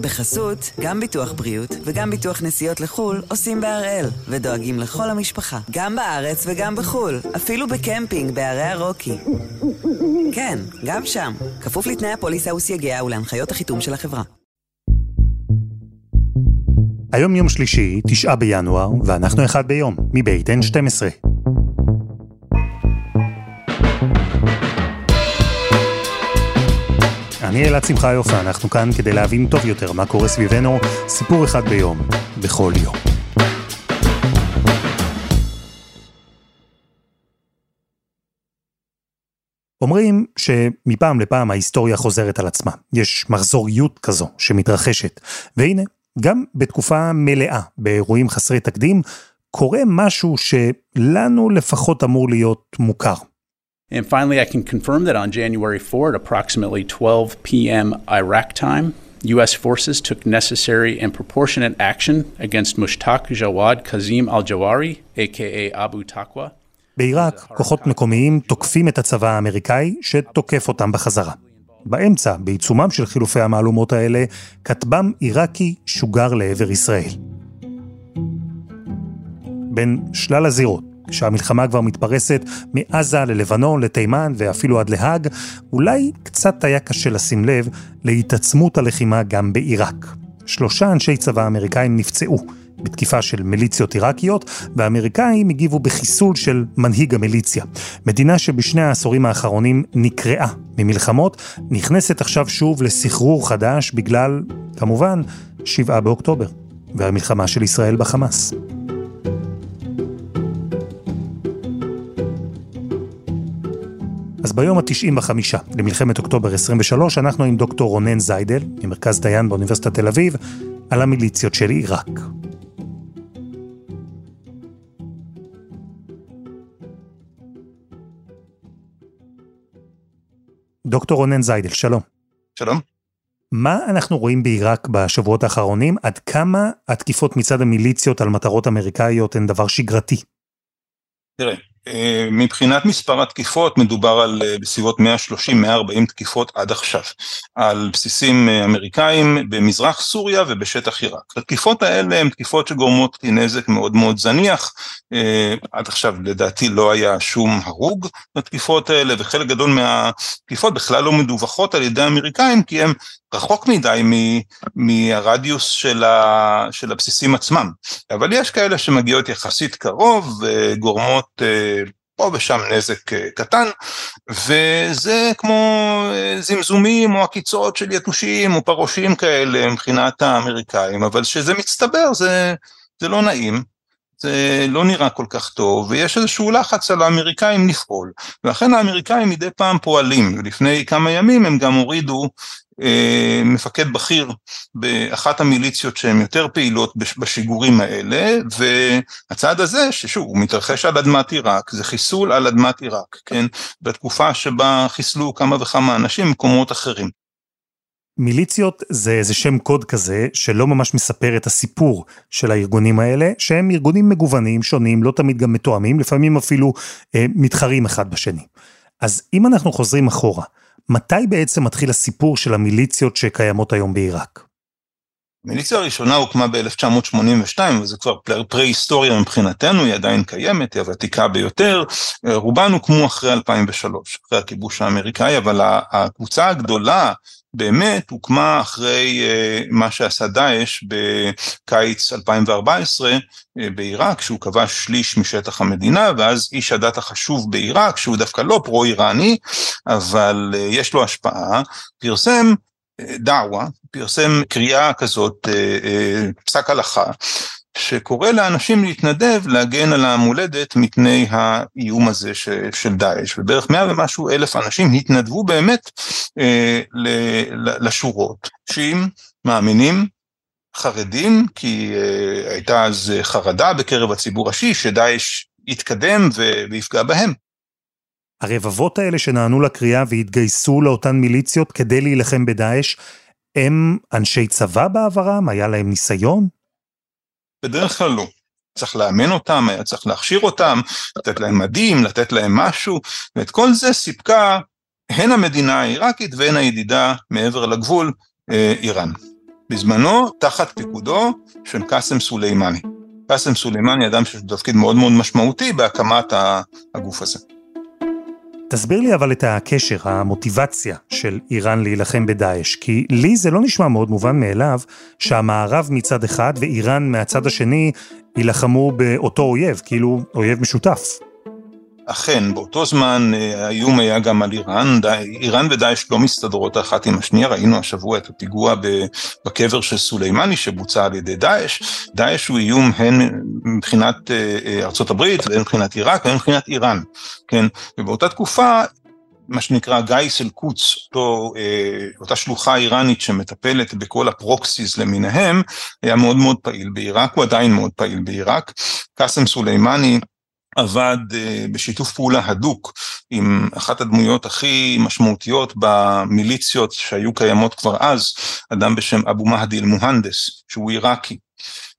בחסות, גם ביטוח בריאות וגם ביטוח נסיעות לחו"ל עושים בהראל, ודואגים לכל המשפחה, גם בארץ וגם בחו"ל, אפילו בקמפינג בערי הרוקי. כן, גם שם, כפוף לתנאי הפוליסה וסייגיה ולהנחיות החיתום של החברה. היום יום שלישי, תשעה בינואר, ואנחנו אחד ביום, מבית N12. אני אלעד שמחה יופה, אנחנו כאן כדי להבין טוב יותר מה קורה סביבנו, סיפור אחד ביום, בכל יום. אומרים שמפעם לפעם ההיסטוריה חוזרת על עצמה. יש מחזוריות כזו שמתרחשת. והנה, גם בתקופה מלאה באירועים חסרי תקדים, קורה משהו שלנו לפחות אמור להיות מוכר. And finally, I can confirm that on January 4 at approximately 12 p.m. Iraq time, U.S. forces took necessary and proportionate action against Mushtaq Jawad Kazim al Jawari, aka Abu Taqwa. בעיראק, כוחות מקומיים תוקפים את הצבא האמריקאי, שתוקף אותם בחזרה. באמצע, בעיצומם של חילופי המהלומות האלה, כטב"ם עיראקי שוגר לעבר ישראל. בין שלל הזירות, כשהמלחמה כבר מתפרסת מעזה ללבנון, לתימן ואפילו עד להאג, אולי קצת היה קשה לשים לב להתעצמות הלחימה גם בעיראק. שלושה אנשי צבא אמריקאים נפצעו בתקיפה של מיליציות עיראקיות, והאמריקאים הגיבו בחיסול של מנהיג המיליציה. מדינה שבשני העשורים האחרונים נקרעה ממלחמות, נכנסת עכשיו שוב לסחרור חדש בגלל, כמובן, שבעה באוקטובר, והמלחמה של ישראל בחמאס. אז ביום ה-95 למלחמת אוקטובר 23, אנחנו עם דוקטור רונן זיידל, ממרכז דיין באוניברסיטת תל אביב, על המיליציות של עיראק. דוקטור רונן זיידל, שלום. שלום. מה אנחנו רואים בעיראק בשבועות האחרונים? עד כמה התקיפות מצד המיליציות על מטרות אמריקאיות הן דבר שגרתי? תראה, אה, מבחינת מספר התקיפות מדובר על אה, בסביבות 130-140 תקיפות עד עכשיו, על בסיסים אה, אמריקאים במזרח סוריה ובשטח עיראק. התקיפות האלה הן תקיפות שגורמות נזק מאוד מאוד זניח, עד עכשיו לדעתי לא היה שום הרוג בתקיפות האלה וחלק גדול מהתקיפות בכלל לא מדווחות על ידי האמריקאים כי הם רחוק מדי מהרדיוס של, ה, של הבסיסים עצמם, אבל יש כאלה שמגיעות יחסית קרוב וגורמות פה ושם נזק אה, קטן, וזה כמו אה, זמזומים או עקיצות של יתושים או פרושים כאלה מבחינת האמריקאים, אבל כשזה מצטבר זה, זה לא נעים. זה לא נראה כל כך טוב, ויש איזשהו לחץ על האמריקאים לפעול. ולכן האמריקאים מדי פעם פועלים, ולפני כמה ימים הם גם הורידו אה, מפקד בכיר באחת המיליציות שהן יותר פעילות בשיגורים האלה, והצעד הזה, ששוב, הוא מתרחש על אדמת עיראק, זה חיסול על אדמת עיראק, כן? בתקופה שבה חיסלו כמה וכמה אנשים במקומות אחרים. מיליציות זה איזה שם קוד כזה שלא ממש מספר את הסיפור של הארגונים האלה, שהם ארגונים מגוונים, שונים, לא תמיד גם מתואמים, לפעמים אפילו אה, מתחרים אחד בשני. אז אם אנחנו חוזרים אחורה, מתי בעצם מתחיל הסיפור של המיליציות שקיימות היום בעיראק? המיליציה הראשונה הוקמה ב-1982, וזה כבר פרה-היסטוריה מבחינתנו, היא עדיין קיימת, היא הוותיקה ביותר. רובן הוקמו אחרי 2003, אחרי הכיבוש האמריקאי, אבל הקבוצה הגדולה באמת הוקמה אחרי uh, מה שעשה דאעש בקיץ 2014 uh, בעיראק, שהוא כבש שליש משטח המדינה, ואז איש הדת החשוב בעיראק, שהוא דווקא לא פרו-איראני, אבל יש לו השפעה, פרסם דעווה, פרסם קריאה כזאת, פסק הלכה, שקורא לאנשים להתנדב להגן על המולדת מפני האיום הזה ש, של דאעש, ובערך מאה ומשהו אלף אנשים התנדבו באמת אה, לשורות, שיעים, מאמינים, חרדים, כי אה, הייתה אז חרדה בקרב הציבור השיעי שדאעש יתקדם ויפגע בהם. הרבבות האלה שנענו לקריאה והתגייסו לאותן מיליציות כדי להילחם בדאעש, הם אנשי צבא בעברם? היה להם ניסיון? בדרך כלל לא. צריך לאמן אותם, היה צריך להכשיר אותם, לתת להם מדים, לתת להם משהו, ואת כל זה סיפקה הן המדינה העיראקית והן הידידה מעבר לגבול, אה, איראן. בזמנו תחת פיקודו של קאסם סולימני. קאסם סולימני אדם שיש לו תפקיד מאוד מאוד משמעותי בהקמת הגוף הזה. תסביר לי אבל את הקשר, המוטיבציה של איראן להילחם בדאעש, כי לי זה לא נשמע מאוד מובן מאליו שהמערב מצד אחד ואיראן מהצד השני יילחמו באותו אויב, כאילו אויב משותף. אכן, באותו זמן אה, האיום היה גם על איראן, איראן ודאעש לא מסתדרות אחת עם השנייה, ראינו השבוע את הפיגוע בקבר של סולימני שבוצע על ידי דאעש, דאעש הוא איום הן מבחינת אה, אה, ארצות הברית והן מבחינת עיראק והן מבחינת איראן, כן, ובאותה תקופה מה שנקרא גיס אל-קודס, אותו, אותה שלוחה איראנית שמטפלת בכל הפרוקסיס למיניהם, היה מאוד מאוד פעיל בעיראק, הוא עדיין מאוד פעיל בעיראק. קאסם סולימני עבד אה, בשיתוף פעולה הדוק עם אחת הדמויות הכי משמעותיות במיליציות שהיו קיימות כבר אז, אדם בשם אבו מהדי אל-מוהנדס, שהוא עיראקי.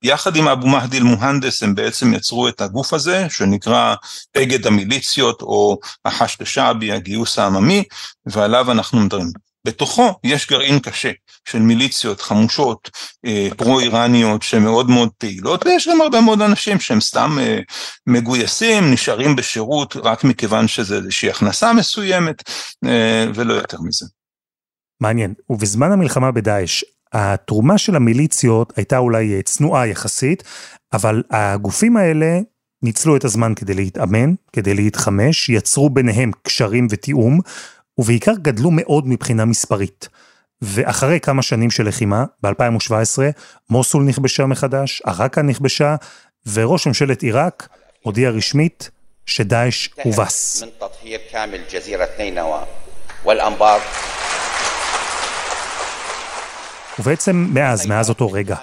יחד עם אבו מהדי אל-מוהנדס הם בעצם יצרו את הגוף הזה, שנקרא אגד המיליציות או החשת השעבי, הגיוס העממי, ועליו אנחנו מדברים. בתוכו יש גרעין קשה של מיליציות חמושות אה, פרו-איראניות שמאוד מאוד פעילות ויש גם הרבה מאוד אנשים שהם סתם אה, מגויסים, נשארים בשירות רק מכיוון שזה איזושהי הכנסה מסוימת אה, ולא יותר מזה. מעניין, ובזמן המלחמה בדאעש, התרומה של המיליציות הייתה אולי אה, צנועה יחסית, אבל הגופים האלה ניצלו את הזמן כדי להתאמן, כדי להתחמש, יצרו ביניהם קשרים ותיאום, ובעיקר גדלו מאוד מבחינה מספרית. ואחרי כמה שנים של לחימה, ב-2017, מוסול נכבשה מחדש, עראקה נכבשה, וראש ממשלת עיראק הודיע רשמית שדאעש הובס. ובעצם מאז, מאז אותו רגע,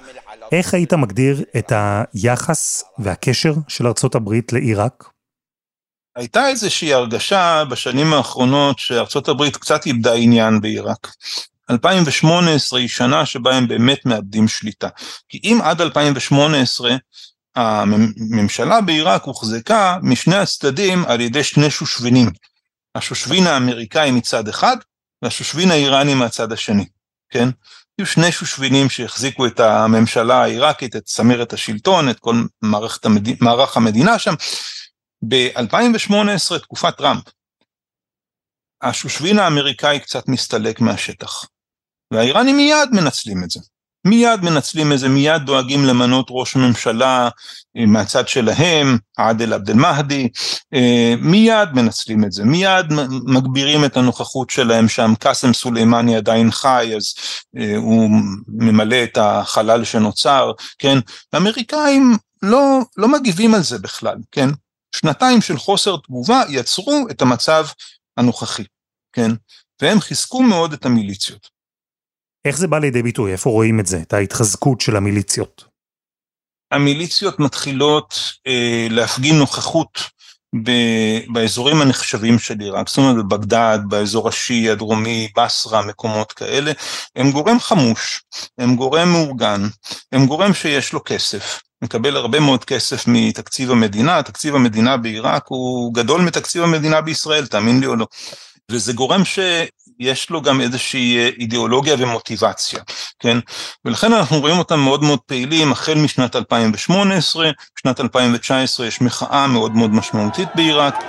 איך היית מגדיר את היחס והקשר של ארצות הברית לעיראק? הייתה איזושהי הרגשה בשנים האחרונות שארצות הברית קצת איבדה עניין בעיראק. 2018 היא שנה שבה הם באמת מאבדים שליטה. כי אם עד 2018 הממשלה בעיראק הוחזקה משני הצדדים על ידי שני שושבינים. השושבין האמריקאי מצד אחד והשושבין האיראני מהצד השני, כן? היו שני שושבינים שהחזיקו את הממשלה העיראקית, את צמרת השלטון, את כל מערכת המד... מערך המדינה שם. ב-2018, תקופת טראמפ, השושבין האמריקאי קצת מסתלק מהשטח. והאיראנים מיד מנצלים את זה. מיד מנצלים את זה, מיד דואגים למנות ראש ממשלה אה, מהצד שלהם, עאדל עבד אל-מהדי, אה, מיד מנצלים את זה, מיד מגבירים את הנוכחות שלהם שם, קאסם סולימני עדיין חי, אז אה, הוא ממלא את החלל שנוצר, כן, האמריקאים לא, לא מגיבים על זה בכלל, כן, שנתיים של חוסר תגובה יצרו את המצב הנוכחי, כן, והם חיזקו מאוד את המיליציות. איך זה בא לידי ביטוי? איפה רואים את זה, את ההתחזקות של המיליציות? המיליציות מתחילות אה, להפגין נוכחות ב, באזורים הנחשבים של עיראק, זאת אומרת בבגדד, באזור השיעי הדרומי, בסרה, מקומות כאלה, הם גורם חמוש, הם גורם מאורגן, הם גורם שיש לו כסף, מקבל הרבה מאוד כסף מתקציב המדינה, תקציב המדינה בעיראק הוא גדול מתקציב המדינה בישראל, תאמין לי או לא. וזה גורם שיש לו גם איזושהי אידיאולוגיה ומוטיבציה, כן? ולכן אנחנו רואים אותם מאוד מאוד פעילים החל משנת 2018, בשנת 2019 יש מחאה מאוד מאוד משמעותית בעיראק.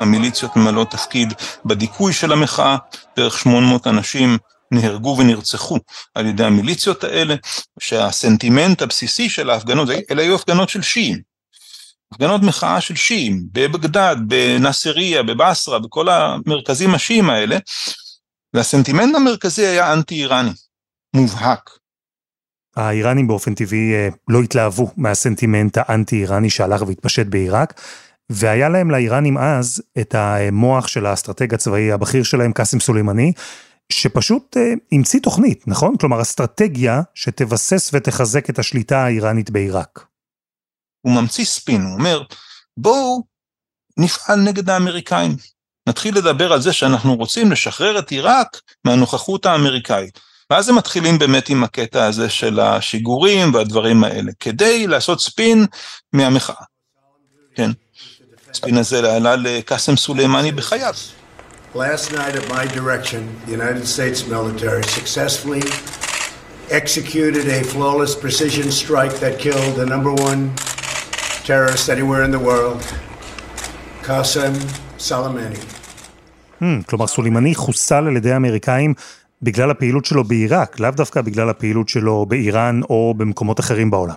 המיליציות ממלאות תפקיד בדיכוי של המחאה, בערך 800 אנשים נהרגו ונרצחו על ידי המיליציות האלה, שהסנטימנט הבסיסי של ההפגנות, אלה היו הפגנות של שיעים, הפגנות מחאה של שיעים, בבגדד, בנאסריה, בבסרה, בכל המרכזים השיעים האלה, והסנטימנט המרכזי היה אנטי-איראני, מובהק. האיראנים באופן טבעי אה, לא התלהבו מהסנטימנט האנטי-איראני שהלך והתפשט בעיראק, והיה להם לאיראנים אז את המוח של האסטרטג הצבאי הבכיר שלהם, קאסם סולימני, שפשוט אה, המציא תוכנית, נכון? כלומר, אסטרטגיה שתבסס ותחזק את השליטה האיראנית בעיראק. הוא ממציא ספין, הוא אומר, בואו נפעל נגד האמריקאים. נתחיל לדבר על זה שאנחנו רוצים לשחרר את עיראק מהנוכחות האמריקאית. ואז הם מתחילים באמת עם הקטע הזה של השיגורים והדברים האלה, כדי לעשות ספין מהמחאה. כן. הספין הזה עלה לקאסם סולימני בחייו. Last night, at my direction, the United States military successfully executed a flawless precision strike that killed the number one terrorist anywhere in the world, Qasem Soleimani. Hmm, כלומר, סולימני חוסל על ידי האמריקאים בגלל הפעילות שלו בעיראק, לאו דווקא בגלל הפעילות שלו באיראן או במקומות אחרים בעולם.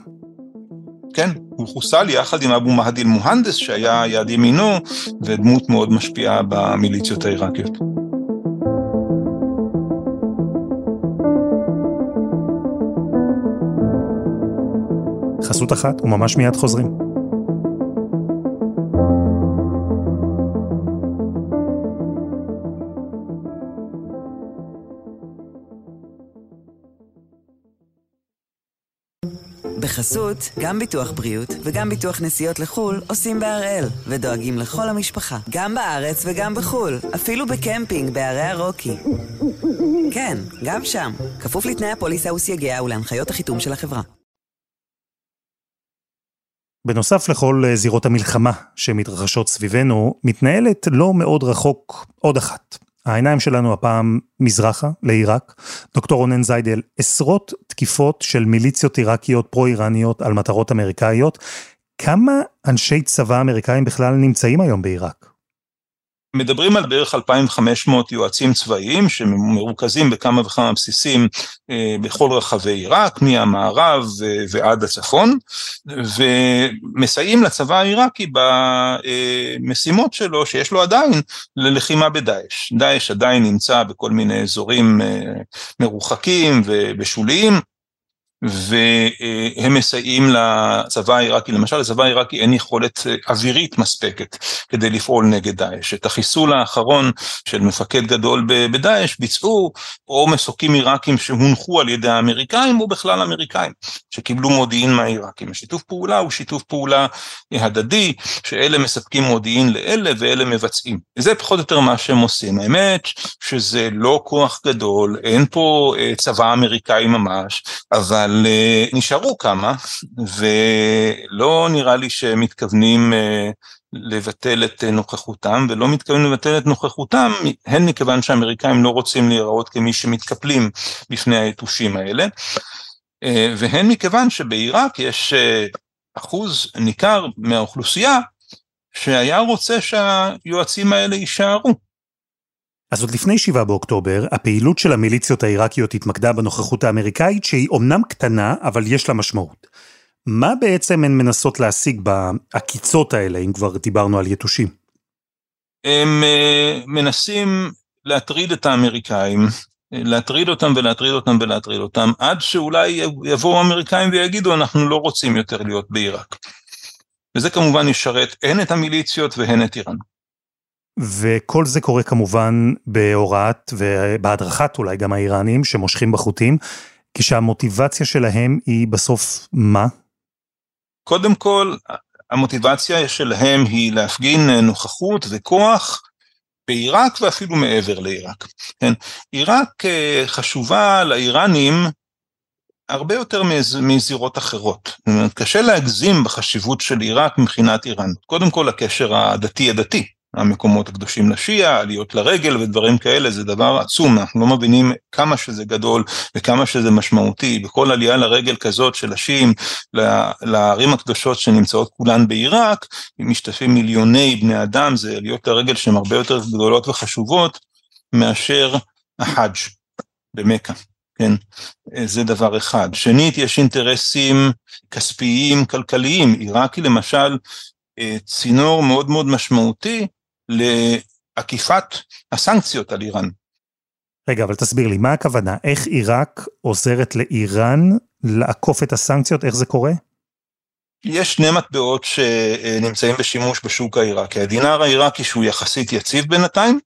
כן, הוא חוסל יחד עם אבו מהדיל מוהנדס שהיה יד ימינו ודמות מאוד משפיעה במיליציות העיראקיות. חסות אחת וממש מיד חוזרים. בחסות, גם ביטוח בריאות וגם ביטוח נסיעות לחו"ל עושים בהראל, ודואגים לכל המשפחה, גם בארץ וגם בחו"ל, אפילו בקמפינג בערי הרוקי. כן, גם שם, כפוף לתנאי הפוליסה וסייגיה ולהנחיות החיתום של החברה. בנוסף לכל זירות המלחמה שמתרחשות סביבנו, מתנהלת לא מאוד רחוק עוד אחת. העיניים שלנו הפעם מזרחה, לעיראק. דוקטור רונן זיידל, עשרות תקיפות של מיליציות עיראקיות פרו-איראניות על מטרות אמריקאיות. כמה אנשי צבא אמריקאים בכלל נמצאים היום בעיראק? מדברים על בערך 2,500 יועצים צבאיים שמרוכזים בכמה וכמה בסיסים אה, בכל רחבי עיראק, מהמערב ועד הצפון, ומסייעים לצבא העיראקי במשימות שלו, שיש לו עדיין, ללחימה בדאעש. דאעש עדיין נמצא בכל מיני אזורים אה, מרוחקים ובשוליים. והם מסייעים לצבא העיראקי, למשל לצבא העיראקי אין יכולת אווירית מספקת כדי לפעול נגד דאעש. את החיסול האחרון של מפקד גדול בדאעש ביצעו או מסוקים עיראקים שהונחו על ידי האמריקאים או בכלל אמריקאים שקיבלו מודיעין מהעיראקים. השיתוף פעולה הוא שיתוף פעולה הדדי, שאלה מספקים מודיעין לאלה ואלה מבצעים. זה פחות או יותר מה שהם עושים. האמת שזה לא כוח גדול, אין פה צבא אמריקאי ממש, אבל אבל uh, נשארו כמה, ולא נראה לי שמתכוונים uh, לבטל את uh, נוכחותם, ולא מתכוונים לבטל את נוכחותם, הן מכיוון שהאמריקאים לא רוצים להיראות כמי שמתקפלים בפני היתושים האלה, uh, והן מכיוון שבעיראק יש uh, אחוז ניכר מהאוכלוסייה שהיה רוצה שהיועצים האלה יישארו. אז עוד לפני 7 באוקטובר, הפעילות של המיליציות העיראקיות התמקדה בנוכחות האמריקאית, שהיא אומנם קטנה, אבל יש לה משמעות. מה בעצם הן מנסות להשיג בעקיצות האלה, אם כבר דיברנו על יתושים? הם uh, מנסים להטריד את האמריקאים, להטריד אותם ולהטריד אותם ולהטריד אותם, עד שאולי יבואו האמריקאים ויגידו, אנחנו לא רוצים יותר להיות בעיראק. וזה כמובן ישרת הן את המיליציות והן את איראן. וכל זה קורה כמובן בהוראת ובהדרכת אולי גם האיראנים שמושכים בחוטים, כשהמוטיבציה שלהם היא בסוף מה? קודם כל, המוטיבציה שלהם היא להפגין נוכחות וכוח בעיראק ואפילו מעבר לעיראק. כן? עיראק אה, חשובה לאיראנים הרבה יותר מזירות אחרות. קשה להגזים בחשיבות של עיראק מבחינת איראן. קודם כל הקשר הדתי-הדתי. המקומות הקדושים לשיעה, עליות לרגל ודברים כאלה, זה דבר עצום, אנחנו לא מבינים כמה שזה גדול וכמה שזה משמעותי, בכל עלייה לרגל כזאת של השיעים לערים הקדושות שנמצאות כולן בעיראק, משתתפים מיליוני בני אדם, זה עליות לרגל שהן הרבה יותר גדולות וחשובות מאשר החאג' במכה. כן, זה דבר אחד. שנית, יש אינטרסים כספיים, כלכליים. עיראקי למשל, אה, צינור מאוד מאוד משמעותי לעקיפת הסנקציות על איראן. רגע, אבל תסביר לי, מה הכוונה? איך עיראק עוזרת לאיראן לעקוף את הסנקציות? איך זה קורה? יש שני מטבעות שנמצאים בשימוש בשוק העיראקי. הדינר העיראקי שהוא יחסית יציב בינתיים,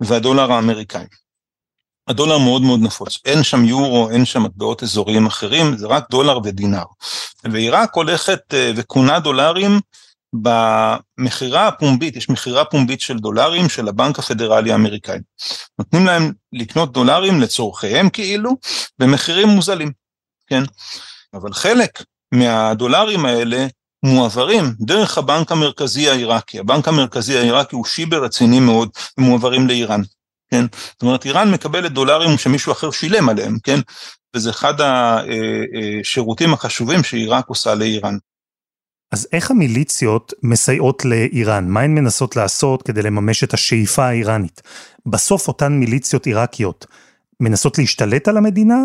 והדולר האמריקאי. הדולר מאוד מאוד נפוץ, אין שם יורו, אין שם מטבעות אזוריים אחרים, זה רק דולר ודינר. ועיראק הולכת אה, וקונה דולרים במכירה הפומבית, יש מכירה פומבית של דולרים של הבנק הפדרלי האמריקאי. נותנים להם לקנות דולרים לצורכיהם כאילו, במחירים מוזלים, כן? אבל חלק מהדולרים האלה מועברים דרך הבנק המרכזי העיראקי. הבנק המרכזי העיראקי הוא שיבר רציני מאוד, מועברים לאיראן. כן? זאת אומרת, איראן מקבלת דולרים שמישהו אחר שילם עליהם, כן? וזה אחד השירותים אה, החשובים שעיראק עושה לאיראן. אז איך המיליציות מסייעות לאיראן? מה הן מנסות לעשות כדי לממש את השאיפה האיראנית? בסוף אותן מיליציות עיראקיות מנסות להשתלט על המדינה,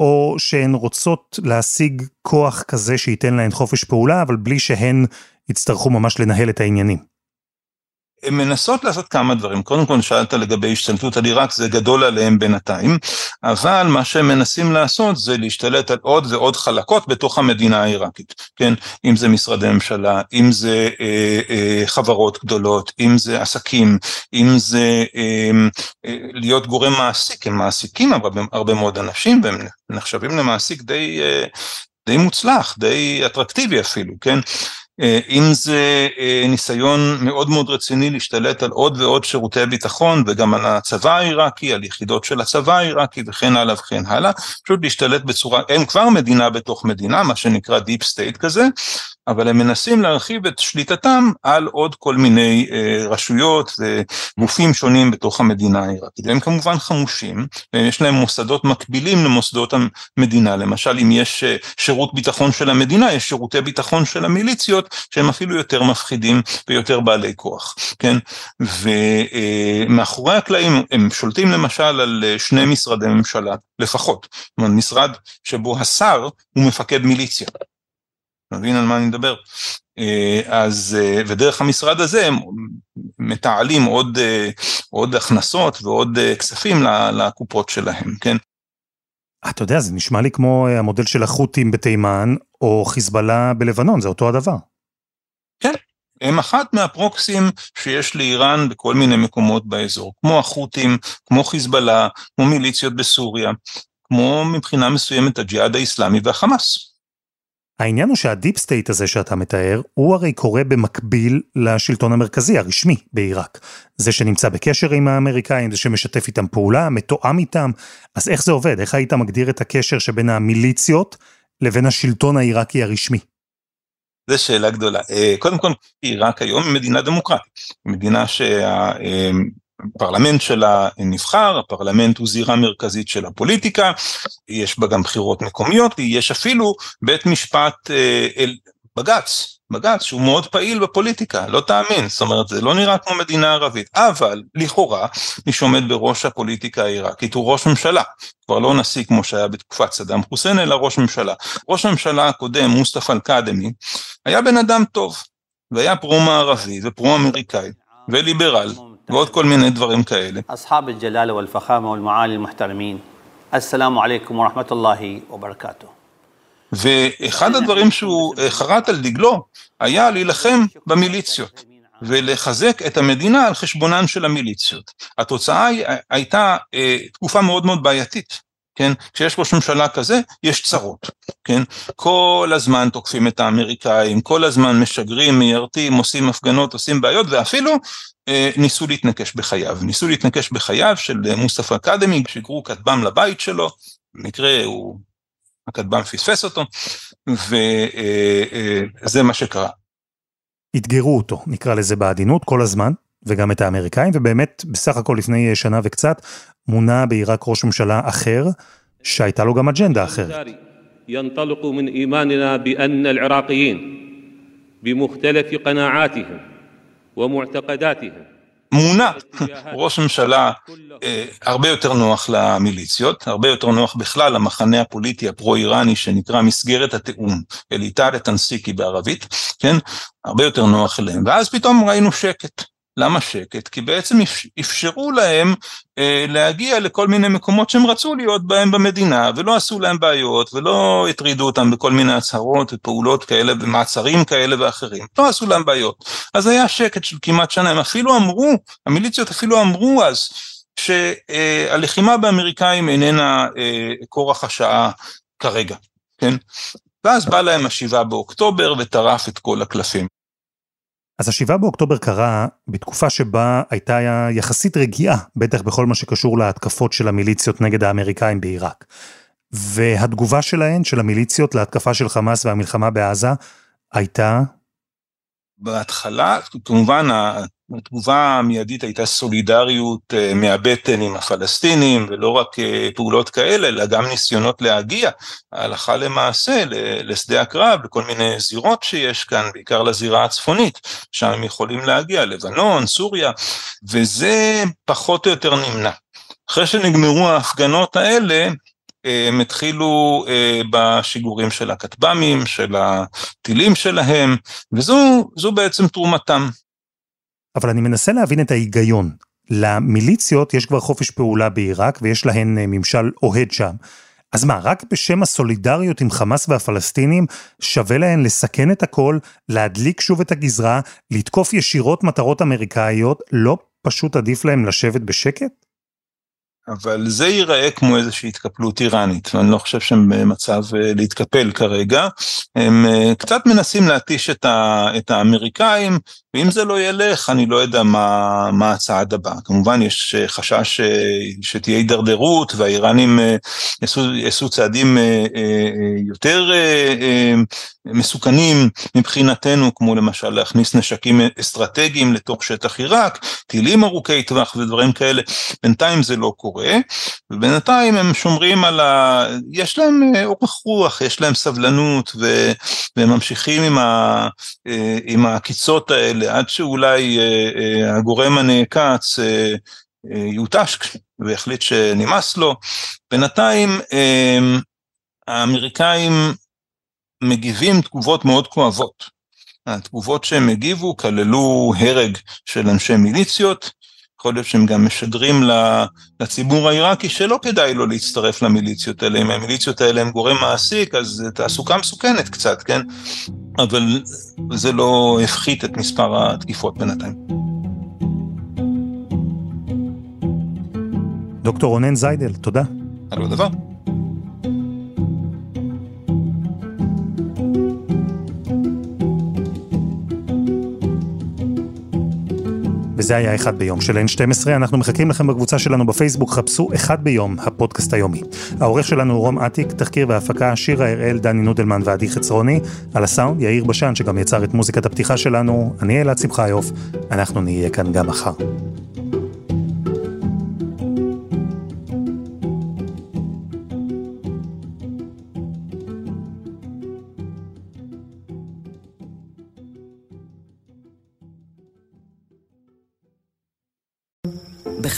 או שהן רוצות להשיג כוח כזה שייתן להן חופש פעולה, אבל בלי שהן יצטרכו ממש לנהל את העניינים? הן מנסות לעשות כמה דברים. קודם כל שאלת לגבי השתלטות על עיראק, זה גדול עליהם בינתיים, אבל מה שהם מנסים לעשות זה להשתלט על עוד ועוד חלקות בתוך המדינה העיראקית, כן? אם זה משרדי ממשלה, אם זה אה, אה, חברות גדולות, אם זה עסקים, אם זה אה, אה, להיות גורם מעסיק, הם מעסיקים הרבה, הרבה מאוד אנשים והם נחשבים למעסיק די, אה, די מוצלח, די אטרקטיבי אפילו, כן? אה, אם זה אה, ניסיון מאוד מאוד רציני להשתלט על עוד ועוד שירותי ביטחון וגם על הצבא העיראקי, על יחידות של הצבא העיראקי וכן הלאה וכן הלאה, פשוט להשתלט בצורה, הם כבר מדינה בתוך מדינה, מה שנקרא deep state כזה, אבל הם מנסים להרחיב את שליטתם על עוד כל מיני אה, רשויות וגופים שונים בתוך המדינה העיראקית. הם כמובן חמושים, יש להם מוסדות מקבילים למוסדות המדינה, למשל אם יש אה, שירות ביטחון של המדינה, יש שירותי ביטחון של המיליציות שהם אפילו יותר מפחידים ויותר בעלי כוח, כן? ומאחורי אה, הקלעים הם שולטים למשל על אה, שני משרדי ממשלה לפחות, זאת אומרת משרד שבו השר הוא מפקד מיליציה. מבין על מה אני מדבר? אה, אז, אה, ודרך המשרד הזה הם מתעלים עוד, אה, עוד הכנסות ועוד כספים לקופות שלהם, כן? אתה יודע, זה נשמע לי כמו המודל של החות'ים בתימן, או חיזבאללה בלבנון, זה אותו הדבר. כן, הם אחת מהפרוקסים שיש לאיראן בכל מיני מקומות באזור, כמו החות'ים, כמו חיזבאללה, כמו מיליציות בסוריה, כמו מבחינה מסוימת הג'יהאד האיסלאמי והחמאס. העניין הוא שה deep state הזה שאתה מתאר, הוא הרי קורה במקביל לשלטון המרכזי, הרשמי, בעיראק. זה שנמצא בקשר עם האמריקאים, זה שמשתף איתם פעולה, מתואם איתם, אז איך זה עובד? איך היית מגדיר את הקשר שבין המיליציות לבין השלטון העיראקי הרשמי? זו שאלה גדולה. אה, קודם כל, עיראק היום היא מדינה דמוקרטית, מדינה שה... הפרלמנט שלה נבחר, הפרלמנט הוא זירה מרכזית של הפוליטיקה, יש בה גם בחירות מקומיות, יש אפילו בית משפט, אה, אל, בג"ץ, בג"ץ שהוא מאוד פעיל בפוליטיקה, לא תאמין, זאת אומרת זה לא נראה כמו מדינה ערבית, אבל לכאורה מי שעומד בראש הפוליטיקה העיראקית הוא ראש ממשלה, כבר לא נשיא כמו שהיה בתקופת סדאם חוסיין אלא ראש ממשלה. ראש הממשלה הקודם מוסטפא אל-קאדמי היה בן אדם טוב, והיה פרו-מערבי ופרו-אמריקאי וליברל. ועוד כל מיני דברים כאלה. אסחאב אל-ג'לאל ואל-פחאמה ואל-מעאלי אל-מחתרמין, אסלאמו עליכם ורחמתוללהי וברכתו. ואחד הדברים שהוא חרט על דגלו היה להילחם במיליציות ולחזק את המדינה על חשבונן של המיליציות. התוצאה הייתה אה, תקופה מאוד מאוד בעייתית. כן? כשיש ראש ממשלה כזה, יש צרות, כן? כל הזמן תוקפים את האמריקאים, כל הזמן משגרים, מיירטים, עושים הפגנות, עושים בעיות, ואפילו אה, ניסו להתנקש בחייו. ניסו להתנקש בחייו של אה, מוסטפא אקדמי, שיגרו כטב"ם לבית שלו, במקרה הוא, הכטב"ם פספס אותו, וזה אה, מה שקרה. אתגרו אותו, נקרא לזה בעדינות, כל הזמן, וגם את האמריקאים, ובאמת, בסך הכל לפני שנה וקצת, מונה בעיראק ראש ממשלה אחר, שהייתה לו גם אג'נדה אחרת. ينطلق من إيماننا بأن العراقيين بمختلف قناعاتهم ומועתקדתיהם. מונה ראש ממשלה אה, הרבה יותר נוח למיליציות, הרבה יותר נוח בכלל למחנה הפוליטי הפרו-איראני שנקרא מסגרת התיאום, אליטה לטנסיקי בערבית, כן? הרבה יותר נוח אליהם. ואז פתאום ראינו שקט. למה שקט? כי בעצם אפשרו להם אה, להגיע לכל מיני מקומות שהם רצו להיות בהם במדינה, ולא עשו להם בעיות, ולא הטרידו אותם בכל מיני הצהרות ופעולות כאלה ומעצרים כאלה ואחרים. לא עשו להם בעיות. אז היה שקט של כמעט שנה, הם אפילו אמרו, המיליציות אפילו אמרו אז, שהלחימה באמריקאים איננה אה, כורח השעה כרגע, כן? ואז בא להם השבעה באוקטובר וטרף את כל הקלפים. אז השבעה באוקטובר קרה בתקופה שבה הייתה יחסית רגיעה, בטח בכל מה שקשור להתקפות של המיליציות נגד האמריקאים בעיראק. והתגובה שלהן, של המיליציות להתקפה של חמאס והמלחמה בעזה, הייתה? בהתחלה, כמובן התגובה המיידית הייתה סולידריות אה, מהבטן עם הפלסטינים, ולא רק אה, פעולות כאלה, אלא גם ניסיונות להגיע הלכה למעשה לשדה הקרב, לכל מיני זירות שיש כאן, בעיקר לזירה הצפונית, שם הם יכולים להגיע, לבנון, סוריה, וזה פחות או יותר נמנע. אחרי שנגמרו ההפגנות האלה, הם התחילו אה, בשיגורים של הכטב"מים, של הטילים שלהם, וזו בעצם תרומתם. אבל אני מנסה להבין את ההיגיון. למיליציות יש כבר חופש פעולה בעיראק ויש להן אה, ממשל אוהד שם. אז מה, רק בשם הסולידריות עם חמאס והפלסטינים, שווה להן לסכן את הכל, להדליק שוב את הגזרה, לתקוף ישירות מטרות אמריקאיות, לא פשוט עדיף להם לשבת בשקט? אבל זה ייראה כמו איזושהי התקפלות איראנית, ואני לא חושב שהם במצב אה, להתקפל כרגע. הם אה, קצת מנסים להתיש את, ה, את האמריקאים, ואם זה לא ילך, אני לא יודע מה, מה הצעד הבא. כמובן יש אה, חשש שתהיה הידרדרות, והאיראנים יעשו, יעשו צעדים יותר מסוכנים מבחינתנו, כמו למשל להכניס נשקים אסטרטגיים לתוך שטח עיראק, טילים ארוכי טווח ודברים כאלה. בינתיים זה לא קורה. קורה, ובינתיים הם שומרים על ה... יש להם אה, אורך רוח, יש להם סבלנות, ו... והם ממשיכים עם, ה... אה, עם הקיצות האלה, עד שאולי אה, הגורם הנעקץ יותש והחליט שנמאס לו. בינתיים האמריקאים מגיבים תגובות מאוד כואבות. התגובות שהם הגיבו כללו הרג של אנשי מיליציות, יכול להיות שהם גם משדרים לציבור העיראקי שלא כדאי לו להצטרף למיליציות האלה, אם המיליציות האלה הם גורם מעסיק, אז תעסוקה מסוכנת קצת, כן? אבל זה לא הפחית את מספר התקיפות בינתיים. דוקטור רונן זיידל, תודה. על עוד דבר. וזה היה אחד ביום של N12, אנחנו מחכים לכם בקבוצה שלנו בפייסבוק, חפשו אחד ביום, הפודקאסט היומי. העורך שלנו הוא רום אטיק, תחקיר והפקה, שירה הראל, דני נודלמן ועדי חצרוני, על הסאונד יאיר בשן שגם יצר את מוזיקת הפתיחה שלנו, אני אלעד שמחיוף, אנחנו נהיה כאן גם מחר.